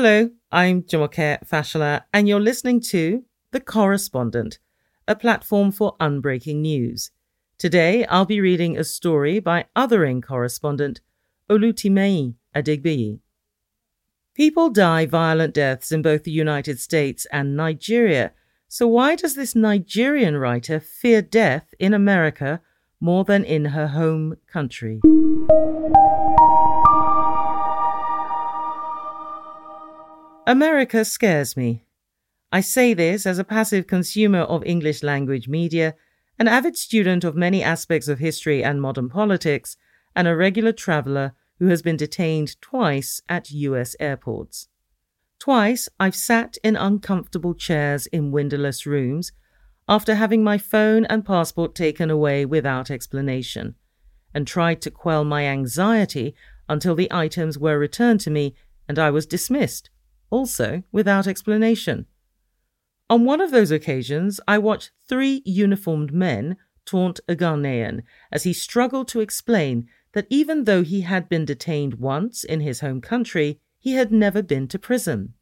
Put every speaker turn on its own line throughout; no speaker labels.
Hello, I'm Jumoke Fashola, and you're listening to The Correspondent, a platform for unbreaking news. Today, I'll be reading a story by othering correspondent OluTimehin Adegbeye. People die violent deaths in both the United States and Nigeria. So, why does this Nigerian writer fear death in America more than in her home country? America scares me. I say this as a passive consumer of English language media, an avid student of many aspects of history and modern politics, and a regular traveller who has been detained twice at US airports. Twice I've sat in uncomfortable chairs in windowless rooms after having my phone and passport taken away without explanation, and tried to quell my anxiety until the items were returned to me and I was dismissed, also without explanation. On one of those occasions, I watched three uniformed men taunt a Ghanaian as he struggled to explain that even though he had been detained once in his home country, he had never been to prison.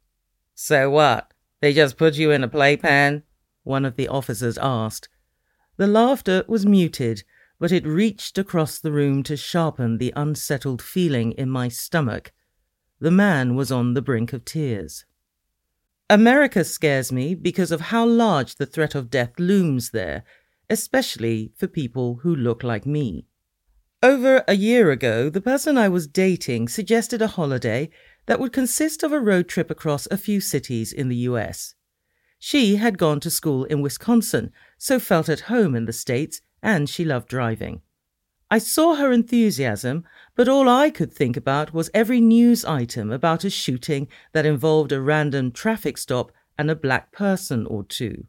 So what? They just put you in a playpen? One of the officers asked. The laughter was muted, but it reached across the room to sharpen the unsettled feeling in my stomach. The man was on the brink of tears. America scares me because of how large the threat of death looms there, especially for people who look like me. Over a year ago, the person I was dating suggested a holiday that would consist of a road trip across a few cities in the US. She had gone to school in Wisconsin, so felt at home in the States, and she loved driving. I saw her enthusiasm, but all I could think about was every news item about a shooting that involved a random traffic stop and a black person or two.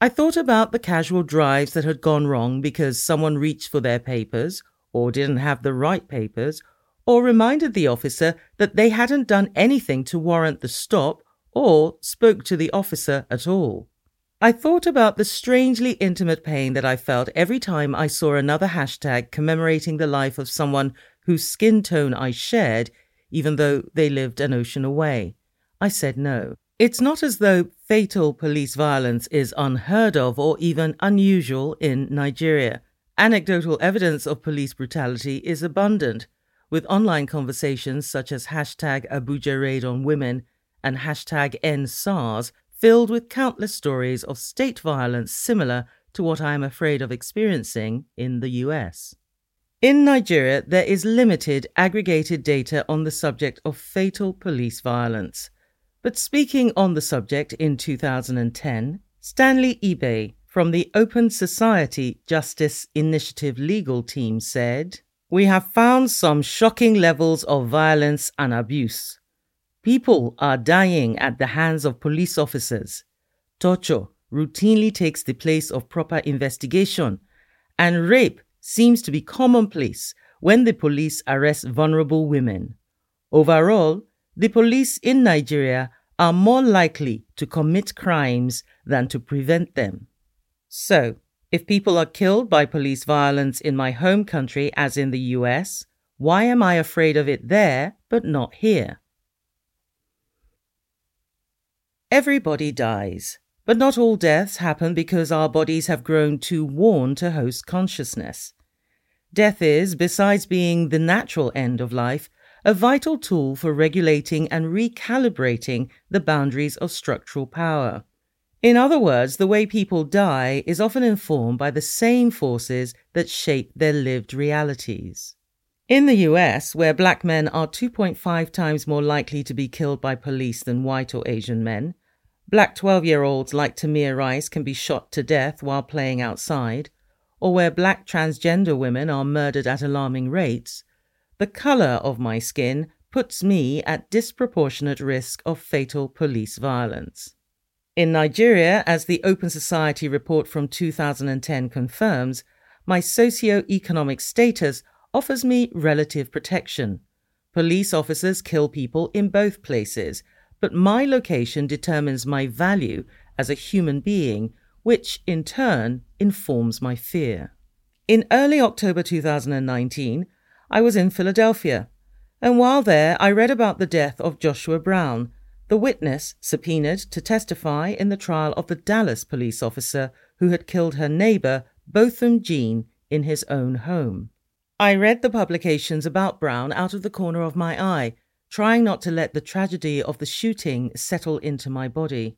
I thought about the casual drives that had gone wrong because someone reached for their papers or didn't have the right papers, or reminded the officer that they hadn't done anything to warrant the stop or spoke to the officer at all. I thought about the strangely intimate pain that I felt every time I saw another hashtag commemorating the life of someone whose skin tone I shared, even though they lived an ocean away. I said no. It's not as though fatal police violence is unheard of or even unusual in Nigeria. Anecdotal evidence of police brutality is abundant, with online conversations such as hashtag Abuja raid on women and hashtag EndSARS filled with countless stories of state violence similar to what I am afraid of experiencing in the US. In Nigeria, there is limited aggregated data on the subject of fatal police violence. But speaking on the subject in 2010, Stanley Ibe, from the Open Society Justice Initiative legal team said, We have found some shocking levels of violence and abuse. People are dying at the hands of police officers. Torture routinely takes the place of proper investigation, and rape seems to be commonplace when the police arrest vulnerable women. Overall, the police in Nigeria are more likely to commit crimes than to prevent them. So, if people are killed by police violence in my home country, as in the US, why am I afraid of it there but not here? Everybody dies, but not all deaths happen because our bodies have grown too worn to host consciousness. Death is, besides being the natural end of life, a vital tool for regulating and recalibrating the boundaries of structural power. In other words, the way people die is often informed by the same forces that shape their lived realities. In the US, where black men are 2.5 times more likely to be killed by police than white or Asian men, black 12 year olds like Tamir Rice can be shot to death while playing outside, or where black transgender women are murdered at alarming rates, the colour of my skin puts me at disproportionate risk of fatal police violence. In Nigeria, as the Open Society report from 2010 confirms, my socio-economic status offers me relative protection. Police officers kill people in both places, but my location determines my value as a human being, which in turn informs my fear. In early October 2019, I was in Philadelphia, and while there, I read about the death of Joshua Brown, the witness subpoenaed to testify in the trial of the Dallas police officer who had killed her neighbor, Botham Jean, in his own home. I read the publications about Brown out of the corner of my eye, trying not to let the tragedy of the shooting settle into my body.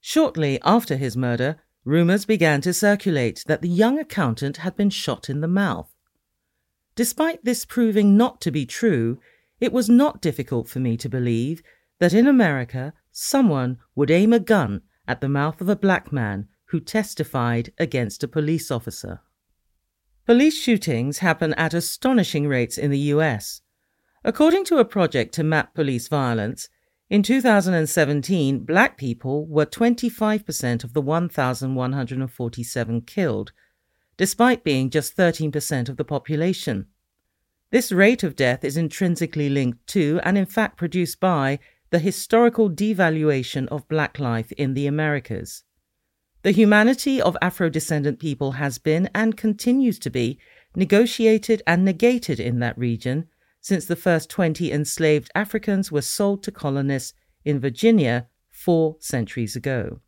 Shortly after his murder, rumours began to circulate that the young accountant had been shot in the mouth. Despite this proving not to be true, it was not difficult for me to believe that in America someone would aim a gun at the mouth of a black man who testified against a police officer. Police shootings happen at astonishing rates in the US. According to a project to map police violence, in 2017, black people were 25% of the 1,147 killed, despite being just 13% of the population. This rate of death is intrinsically linked to, and in fact produced by, the historical devaluation of black life in the Americas. The humanity of Afro descendant people has been and continues to be negotiated and negated in that region since the first 20 enslaved Africans were sold to colonists in Virginia four centuries ago.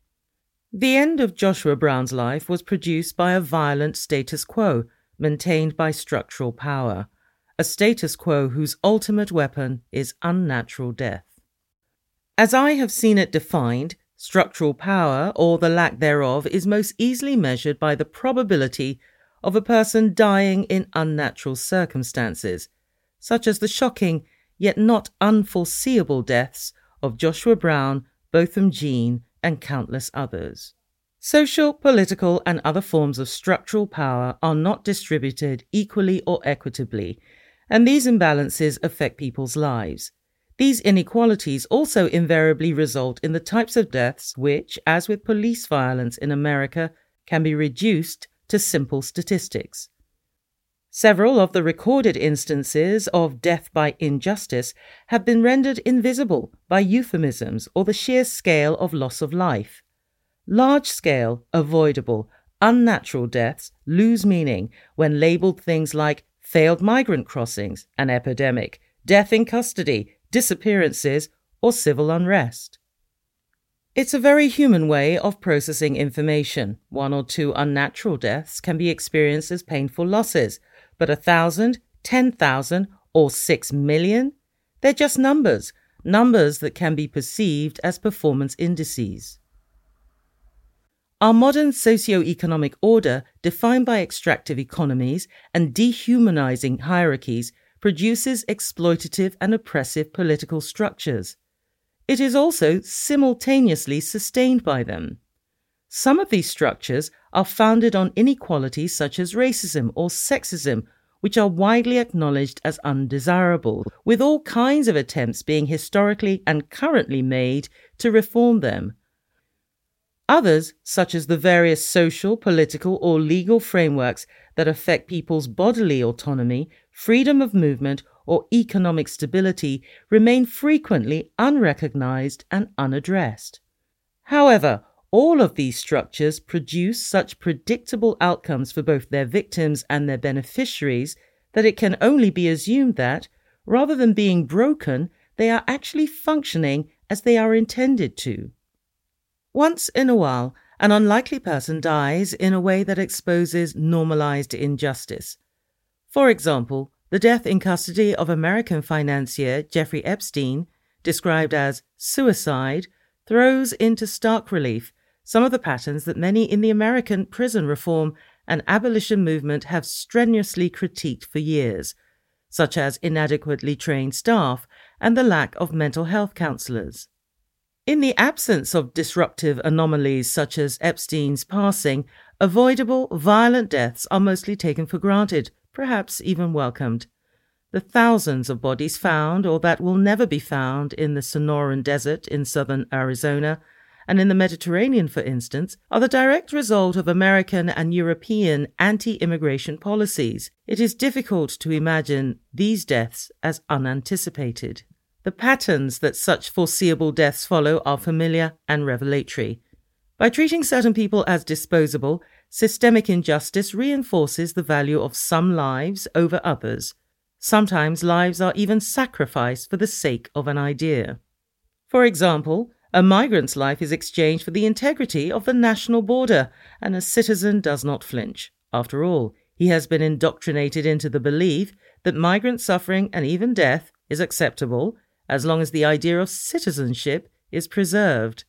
The end of Joshua Brown's life was produced by a violent status quo maintained by structural power, a status quo whose ultimate weapon is unnatural death. As I have seen it defined, Structural power, or the lack thereof, is most easily measured by the probability of a person dying in unnatural circumstances, such as the shocking yet not unforeseeable deaths of Joshua Brown, Botham Jean, and countless others. Social, political, and other forms of structural power are not distributed equally or equitably, and these imbalances affect people's lives. These inequalities also invariably result in the types of deaths which, as with police violence in America, can be reduced to simple statistics. Several of the recorded instances of death by injustice have been rendered invisible by euphemisms or the sheer scale of loss of life. Large scale, avoidable, unnatural deaths lose meaning when labeled things like failed migrant crossings, an epidemic, death in custody, disappearances, or civil unrest. It's a very human way of processing information. One or two unnatural deaths can be experienced as painful losses, but a thousand, ten thousand, or six million? They're just numbers, numbers that can be perceived as performance indices. Our modern socio-economic order, defined by extractive economies and dehumanizing hierarchies, produces exploitative and oppressive political structures. It is also simultaneously sustained by them. Some of these structures are founded on inequalities such as racism or sexism, which are widely acknowledged as undesirable, with all kinds of attempts being historically and currently made to reform them. Others, such as the various social, political, or legal frameworks that affect people's bodily autonomy, freedom of movement, or economic stability remain frequently unrecognized and unaddressed. However, all of these structures produce such predictable outcomes for both their victims and their beneficiaries that it can only be assumed that, rather than being broken, they are actually functioning as they are intended to. Once in a while, an unlikely person dies in a way that exposes normalized injustice. For example, the death in custody of American financier Jeffrey Epstein, described as suicide, throws into stark relief some of the patterns that many in the American prison reform and abolition movement have strenuously critiqued for years, such as inadequately trained staff and the lack of mental health counselors. In the absence of disruptive anomalies such as Epstein's passing, avoidable, violent deaths are mostly taken for granted, perhaps even welcomed. The thousands of bodies found or that will never be found in the Sonoran Desert in southern Arizona and in the Mediterranean, for instance, are the direct result of American and European anti immigration policies. It is difficult to imagine these deaths as unanticipated. The patterns that such foreseeable deaths follow are familiar and revelatory. By treating certain people as disposable, systemic injustice reinforces the value of some lives over others. Sometimes lives are even sacrificed for the sake of an idea. For example, a migrant's life is exchanged for the integrity of the national border, and a citizen does not flinch. After all, he has been indoctrinated into the belief that migrant suffering and even death is acceptable as long as the idea of citizenship is preserved.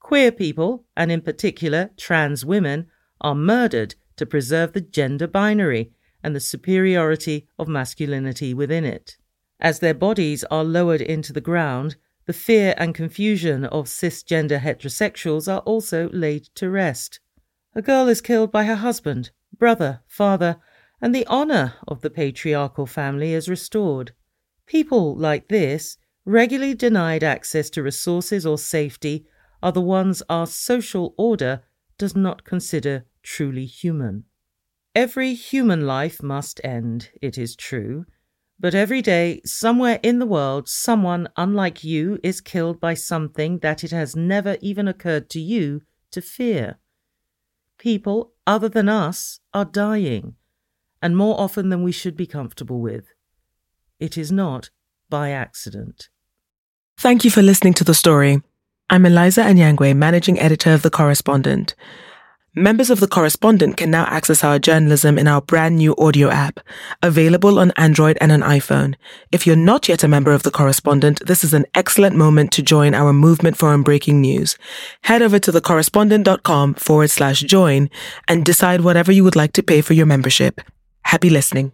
Queer people, and in particular trans women, are murdered to preserve the gender binary and the superiority of masculinity within it. As their bodies are lowered into the ground, the fear and confusion of cisgender heterosexuals are also laid to rest. A girl is killed by her husband, brother, father, and the honour of the patriarchal family is restored. People like this, regularly denied access to resources or safety, are the ones our social order does not consider truly human. Every human life must end, it is true, but every day, somewhere in the world, someone unlike you is killed by something that it has never even occurred to you to fear. People other than us are dying, and more often than we should be comfortable with. It is not by accident.
Thank you for listening to the story. I'm Eliza Anyangwe, managing editor of The Correspondent. Members of The Correspondent can now access our journalism in our brand new audio app, available on Android and an iPhone. If you're not yet a member of The Correspondent, this is an excellent moment to join our movement for unbreaking news. Head over to thecorrespondent.com forward slash join and decide whatever you would like to pay for your membership. Happy listening.